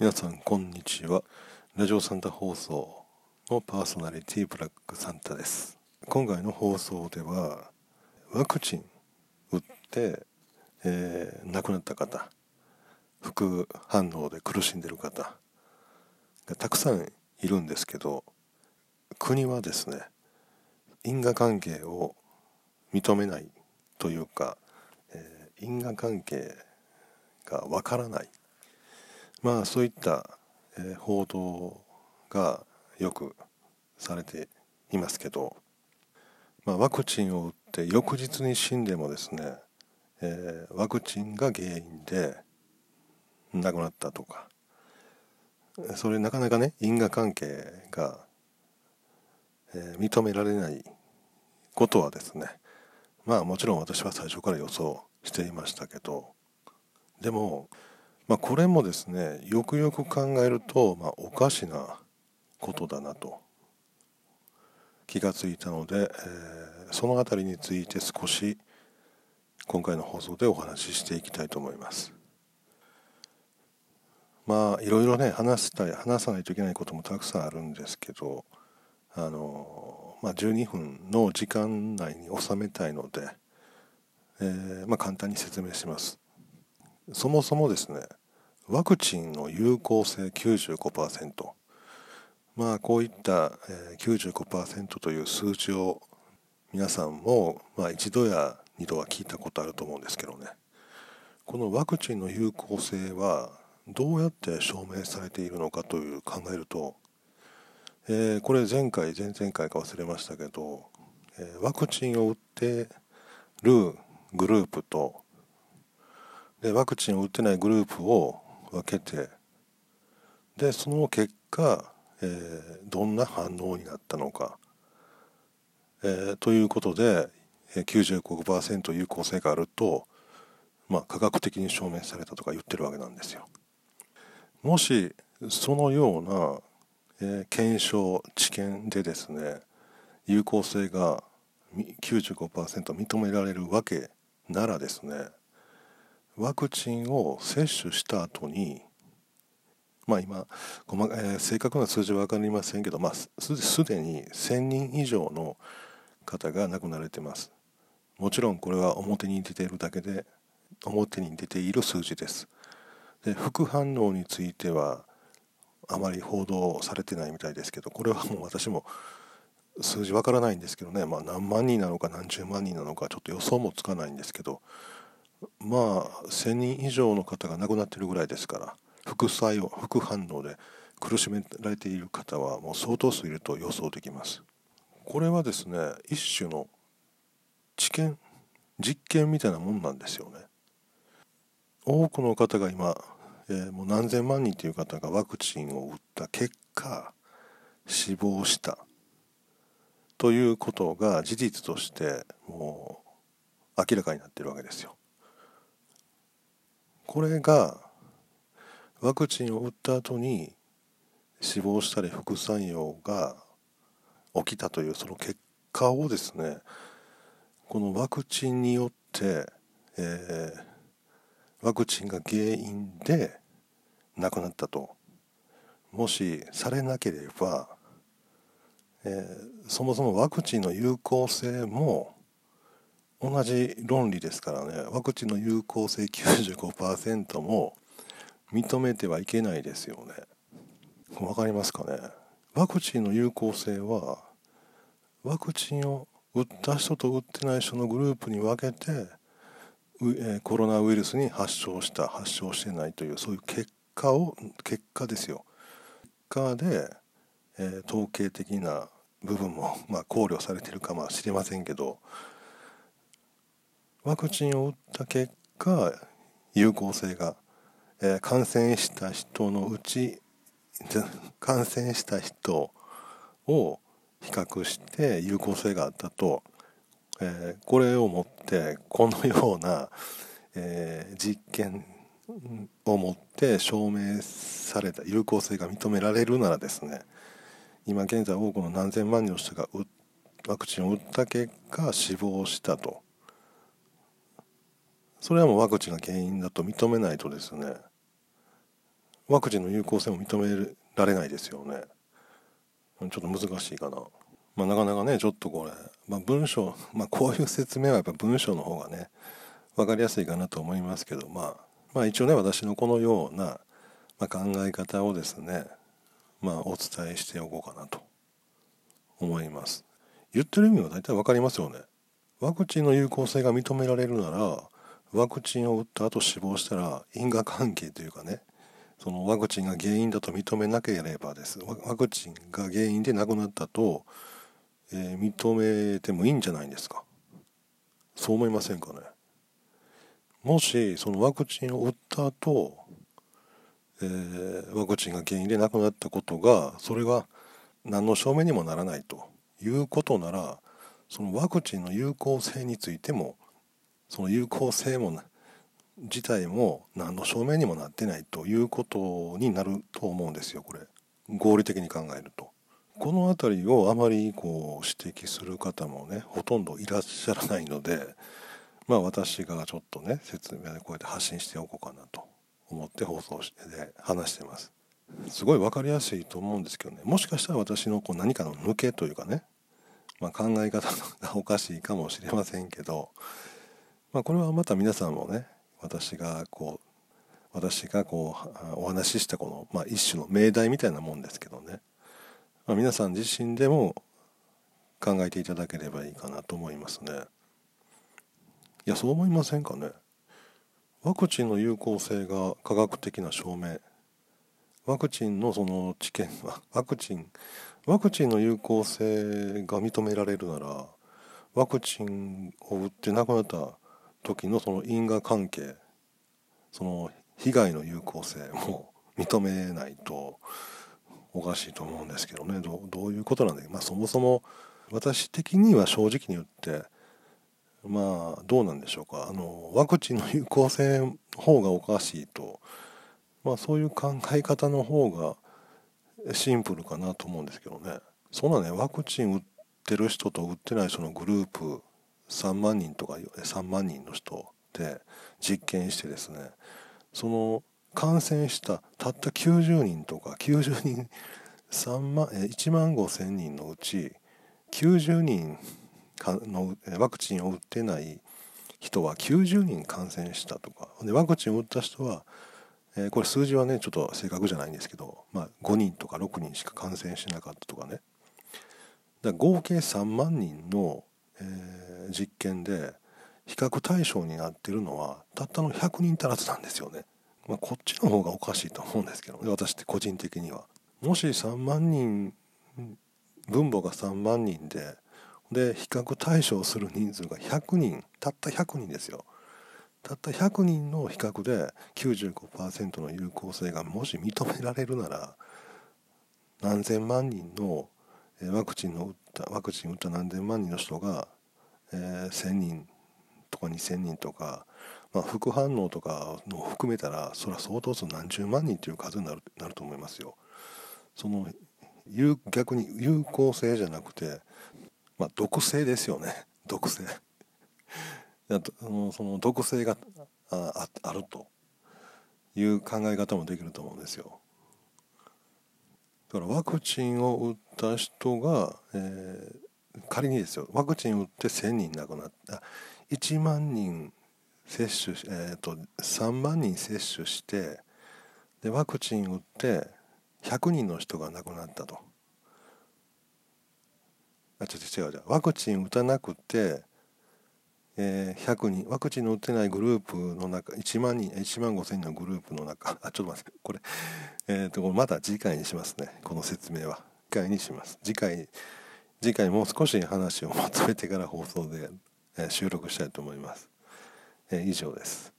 皆さんこんにちは。ラジオサンタ放送のパーソナリティブラックサンタです。今回の放送ではワクチン打って、えー、亡くなった方副反応で苦しんでる方がたくさんいるんですけど国はですね因果関係を認めないというか、えー、因果関係がわからないまあそういった、え、報道がよくされていますけど、まあ、ワクチンを打って翌日に死んでもですね、えー、ワクチンが原因で亡くなったとかそれなかなかね因果関係が、えー、認められないことはですねまあもちろん私は最初から予想していましたけどでもまあ、これもですねよくよく考えると、まあ、おかしなことだなと気がついたので、えー、その辺りについて少し今回の放送でお話ししていきたいと思います。まあいろいろね話したい話さないといけないこともたくさんあるんですけどあの、まあ、12分の時間内に収めたいので、えー、まあ、簡単に説明します。そもそもですねワクチンの有効性95%まあこういった95%という数字を皆さんもま一度や二度は聞いたことあると思うんですけどね。このワクチンの有効性はどうやって証明されているのかという考えると、えー、これ前回前々回か忘れましたけど、え、ワクチンを打ってるグループとでワクチンを打ってないグループを分けてでその結果、えー、どんな反応になったのか、えー、ということで95%有効性があると、まあ、科学的に証明されたとか言ってるわけなんですよ。もしそのような、えー、検証知見でですね有効性が95%認められるわけならですねワクチンを接種した後にまあ今、細えー、正確な数字は分かりませんけど、まあ、すでに1000人以上の方が亡くなられてます。もちろんこれは表に出ているだけで表に出ている数字です。で副反応についてはあまり報道されてないみたいですけどこれはもう私も数字わからないんですけどね、まあ、何万人なのか何十万人なのかちょっと予想もつかないんですけどまあ1000人以上の方が亡くなってるぐらいですから副作用副反応で苦しめられている方はもう相当数いると予想できます。これはですね一種の知見実験みたいなもんなんですよね。多くの方が今、えー、もう何千万人という方がワクチンを打った結果死亡した。ということが事実としてもう明らかになってるわけですよ。これがワクチンを打った後に死亡したり副作用が起きたというその結果をですねこのワクチンによって、えー、ワクチンが原因で亡くなったと。もしされなければ、えー、そもそもワクチンの有効性も同じ論理ですからねワクチンの有効性95%も認めてはいけないですよね。分かりますかね？ワクチンの有効性はワクチンを打った人と打ってない人のグループに分けてコロナウイルスに発症した発症してないというそういう結果を結果ですよ。結果で、えー、統計的な部分も、まあ、考慮されてるかもしれませんけどワクチンを打った結果有効性が、えー、感染した人のうち 感染した人を比較して有効性があったと、えー、これをもってこのような、えー、実験をもって証明された有効性が認められるならですね今現在多くの何千万人の人がワクチンを打った結果死亡したと。それはもうワクチンが原因だと認めないとですね。ワクチンの有効性も認められないですよね。ちょっと難しいかな。まあ、なかなかねちょっとこれ、まあ、文章、まあ、こういう説明はやっぱ文章の方がね分かりやすいかなと思いますけど、まあ、まあ一応ね私のこのような、まあ、考え方をですね、まあ、お伝えしておこうかなと思います。言ってる意味は大体分かりますよね。ワクチンの有効性が認められるならワクチンを打った後死亡したら因果関係というかねそのワクチンが原因だと認めなければです。ワクチンが原因で亡くなったとえー、認めてもいいんじゃないんですか。そう思いませんかね。もしそのワクチンを打った後、えー、ワクチンが原因で亡くなったことがそれが何の証明にもならないということならそのワクチンの有効性についてもその有効性も自体も何の証明にもなってないということになると思うんですよこれ。合理的に考えると。この辺りをあまりこう指摘する方もねほとんどいらっしゃらないのでまあ私がちょっとね説明でこうやって発信しておこうかなと思って放送してで話してます。すごい分かりやすいと思うんですけどね。もしかしたら私のこう何かの抜けというかね、まあ、考え方がおかしいかもしれませんけど、まあ、これはまた皆さんもね私がこう私がこうお話ししたこの、まあ、一種の命題みたいなもんですけどねまあ、皆さん自身でも考えていただければいいかなと思いますね。いやそう思いませんかね。ワクチンの有効性が科学的な証明ワクチンのその知見はワクチンワクチンの有効性が認められるならワクチンを打って亡くなった時のその因果関係その被害の有効性も 認めないとおかしいと思うんですけどね。どういうことなんで、まあ、そもそも私的には正直に言ってまあどうなんでしょうか。あのワクチンの有効性の方がおかしいと、まあ、そういう考え方の方がシンプルかなと思うんですけどね。そんなねワクチン打ってる人と打ってない人のグループ3万人とか3万人の人で実験してですねその感染したたった90人とか90人3万1万5千人のうち90人のワクチンを打ってない人は90人感染したとかでワクチンを打った人は、えー、これ数字はねちょっと正確じゃないんですけど、まあ、5人とか6人しか感染しなかったとかね。だ合計3万人の、えー、実験で比較対象になってるのはたったの100人足らずなんですよね。まあ、こっちの方がおかしいと思うんですけどね私って個人的には。もし3万人分母が3万人でで比較対象する人数が100人たった100人ですよ。たった100人の比較で95%の有効性がもし認められるなら何千万人のワクチンの打ったワクチン打った何千万人の人が、えー、1,000人とか2,000人とかまあ、副反応とかの含めたらそれは相当数何十万人という数になるなると思いますよ。その逆に有効性じゃなくて、まあ、毒性ですよね 毒性 その毒性がああるという考え方もできると思うんですよ。だからワクチンを打った人が、えー、仮にですよワクチン打って1,000人亡くなった1万人接種、えーと、3万人接種してでワクチン打って100人の人が亡くなったと。あちょっと違うじゃワクチン打たなくて、え、100人ワクチンの打ってないグループの中1万人1万5000人のグループの中。あちょっと待ってこれ。え、ー、とまた次回にしますね。この説明は。次回にします。次回次回もう少し話をまとめてから放送で、え、収録したいと思います。え以上です。